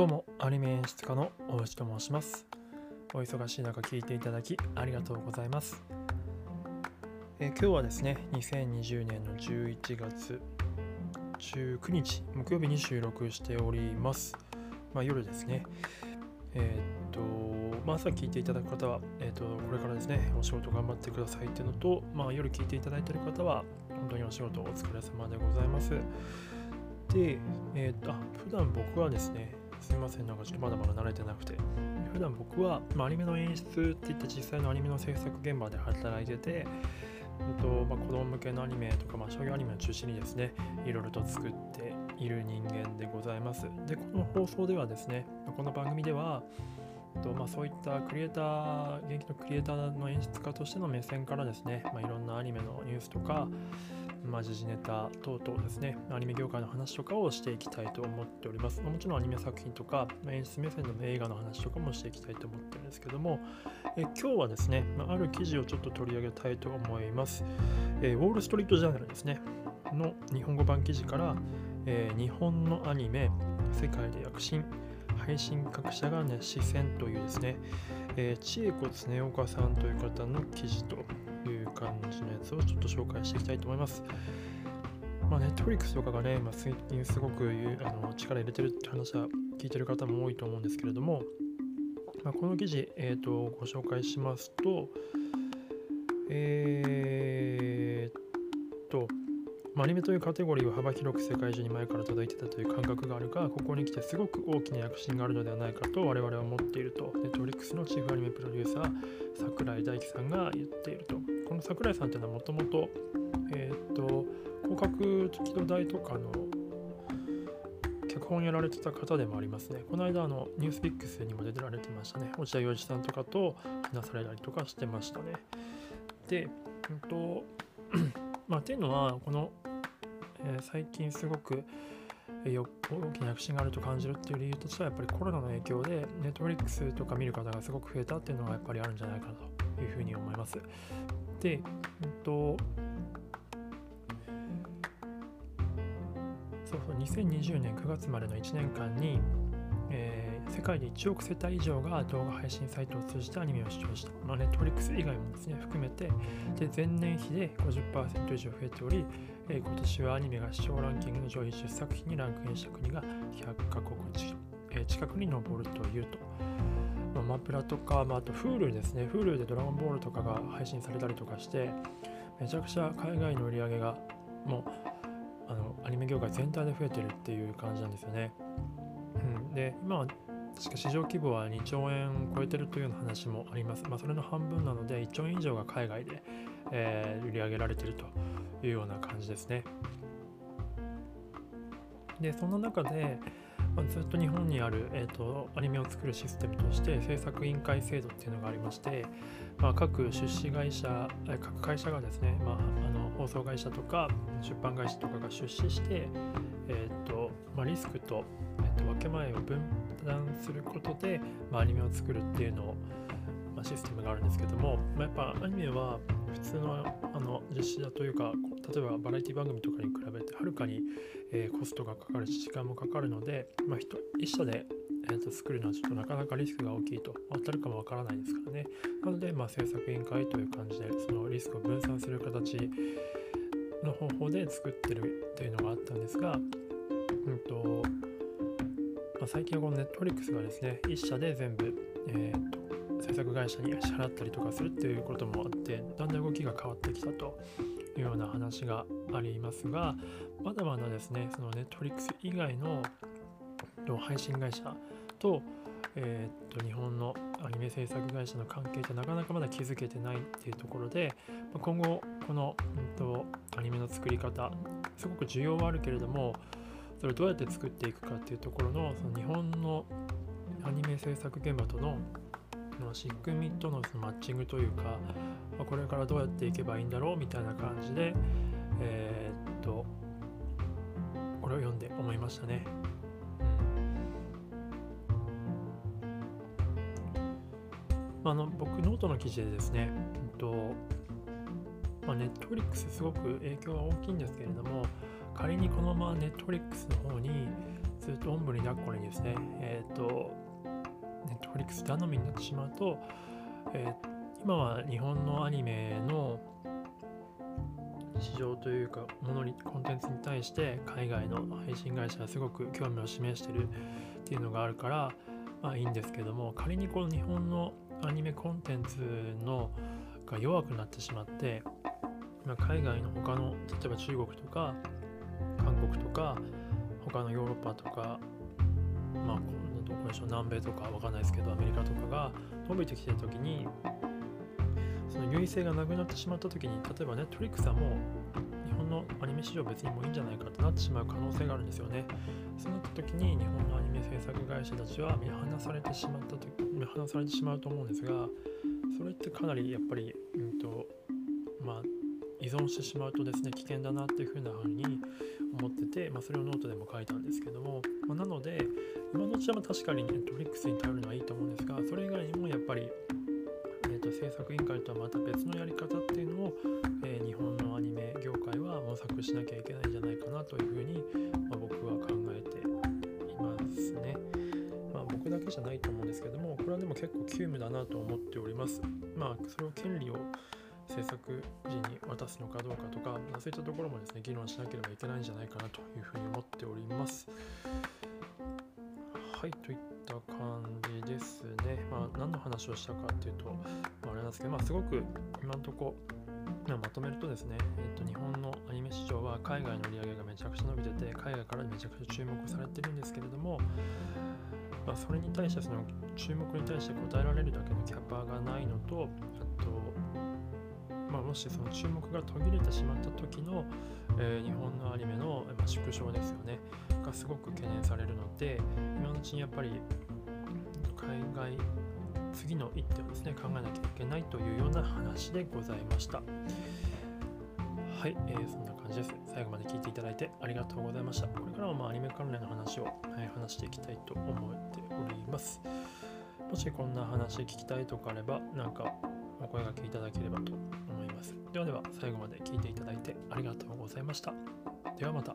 どうも、アニメ演出家の大内と申します。お忙しい中聞いていただきありがとうございます。え今日はですね、2020年の11月19日、木曜日に収録しております。まあ、夜ですね。えーっと、まあ、朝聞いていただく方は、えーっと、これからですね、お仕事頑張ってくださいっていうのと、まあ、夜聞いていただいている方は、本当にお仕事お疲れ様でございます。で、えーっと、あ普段僕はですね、すいません、なんかちょっとまだまだ慣れてなくて、普段僕は、まあ、アニメの演出って言って実際のアニメの制作現場で働いてて、とまあ、子供向けのアニメとか、まあ、商業アニメを中心にですね、いろいろと作っている人間でございます。で、この放送ではですね、この番組では、とまあ、そういったクリエイター、現役のクリエイターの演出家としての目線からですね、まあ、いろんなアニメのニュースとか、まあ、時事ネタ等々ですね、アニメ業界の話とかをしていきたいと思っております。もちろんアニメ作品とか、演出目線の映画の話とかもしていきたいと思ってるんですけども、え今日はですね、まある記事をちょっと取り上げたいと思います。えウォール・ストリート・ジャーナルですね、の日本語版記事から、えー日本のアニメ、世界で躍進、配信各社が熱視線というですね、えー、千恵子常岡さんという方の記事という感じのやつをちょっと紹介していきたいと思います。まあ、Netflix とかがね、まあ、最近すごくあの力入れてるって話は聞いてる方も多いと思うんですけれども、まあ、この記事、えー、とご紹介しますと、えー、っと、まあアニメというカテゴリーは幅広く世界中に前から届いてたという感覚があるが、ここに来てすごく大きな躍進があるのではないかと我々は思っていると、Netflix のチーフアニメプロデューサー、桜井大樹さんが言っていると。この桜井さんというのはもともと、えーっと、広角機動大とかの脚本やられてた方でもありますね。この間、あの、ニュースピックスにも出てられてましたね。落合陽一さんとかと話されたりとかしてましたね。で、うんと、まあ、っていうのは、この、えー最近すごく、大きな躍進があると感じるっていう理由としてはやっぱりコロナの影響でネットフリックスとか見る方がすごく増えたっていうのがやっぱりあるんじゃないかなというふうに思います。で、うんと、そうそう、2020年9月までの1年間に、えー世界で1億世帯以上が動画配信サイトを通じてアニメを視聴した。まあ、ネットフリックス以外もですね、含めて、で前年比で50%以上増えており、えー今年はアニメが視聴ランキングの上位10作品にランクインした国が100カ国近,、えー近くに上るというと。まあ、マプラとか、まあ、あと Hulu ですね、Hulu でドラゴンボールとかが配信されたりとかして、めちゃくちゃ海外の売り上げがもうあのアニメ業界全体で増えてるっていう感じなんですよね。うん、で、今は確か市場規模は2兆円を超えてるというような話もあります。まあ、それの半分なので1兆円以上が海外で、えー売り上げられているというような感じですね。で、その中で、まあずっと日本にある、えー、とアニメを作るシステムとして制作委員会制度っていうのがありまして、まあ、各出資会社、各会社がですね、まあ、あの放送会社とか出版会社とかが出資して、えーとまあ、リスクと,、と分け前を分断することで、まあ、アニメを作るっていうのを、まあ、システムがあるんですけども、まあ、やっぱアニメは普通のあの実施だというか例えばバラエティ番組とかに比べてはるかに、えーコストがかかるし時間もかかるので、まあ、人一社で、えーと作るのはちょっとなかなかリスクが大きいと当たるかもわからないですからね。なので、まあ、制作委員会という感じでそのリスクを分散する形の方法で作ってるっていうのがあったんですが、まあ、最近はこの Netflix がですね一社で全部、えーと制作会社に支払ったりとかするっていうこともあってだんだん動きが変わってきたというような話がありますがまだまだですねその Netflix 以外の配信会社と,、えーと日本のアニメ制作会社の関係ってなかなかまだ築けてないっていうところで今後この、うん、とアニメの作り方すごく需要はあるけれどもそれをどうやって作っていくかっていうところのその日本のアニメ制作現場とのの仕組みとのそのマッチングというか、まあこれからどうやっていけばいいんだろうみたいな感じで、えーっと、これを読んで思いましたね。あ、の僕、ノートの記事でですね、うんとまあ、ネットフリックスすごく影響が大きいんですけれども、仮にこのままネットフリックスの方にずっとおんぶに抱っこにですね、えっ、ー、と、ネットフリックス頼みになってしまうと、えー、今は日本のアニメの市場というかものにコンテンツに対して海外の配信会社はすごく興味を示してるっていうのがあるからまあいいんですけども仮にこの日本のアニメコンテンツのが弱くなってしまって、まあ、海外の他の例えば中国とか韓国とか他のヨーロッパとかまあどこでしょう南米とかわかんないですけどアメリカとかが伸びてきてる時にその優位性がなくなってしまった時に例えばネットフリックスはも日本のアニメ市場別にもういいんじゃないかってなってしまう可能性があるんですよね。そうなった時に日本のアニメ制作会社たちは見放されてしまった時見放されてしまうと思うんですがそれってかなりやっぱり、うんと、依存してしまうとですね危険だなっていうふうなふうに思ってて、まあ、それをノートでも書いたんですけども、まあ、なので今のうちは確かにネットフリックスに頼るのはいいと思うんですがそれ以外にもやっぱりと制作委員会とはまた別のやり方っていうのを、えー、日本のアニメ業界は模索しなきゃいけないんじゃないかなというふうに、まあ、僕は考えていますね。まあ、僕だけじゃないと思うんですけどもこれはでも結構急務だなと思っております。まあそれを権利を制作時に渡すのかどうかとか、そういったところもですね議論しなければいけないんじゃないかなというふうに思っております。はい、といった感じですね。まあ、何の話をしたかっていうと、まあ、あれなんですけど、まあ、すごく今のところ、まとめるとですね、えっと、日本のアニメ市場は海外の売り上げがめちゃくちゃ伸びてて、海外からめちゃくちゃ注目されてるんですけれども、まあ、それに対してその注目に対して応えられるだけのキャパがないのと、あと、もしその注目が途切れてしまった時の、えー、日本のアニメの、ま、縮小ですよね。がすごく懸念されるので今のうちにやっぱり海外次の一手をですね考えなきゃいけないというような話でございました。はい、えー、そんな感じです。最後まで聞いていただいてありがとうございました。これからもまアニメ関連の話を、はい、話していきたいと思っております。もしこんな話聞きたいとかあればなんかお声がけいただければと思います。ではでは最後まで聞いていただいてありがとうございました。ではまた。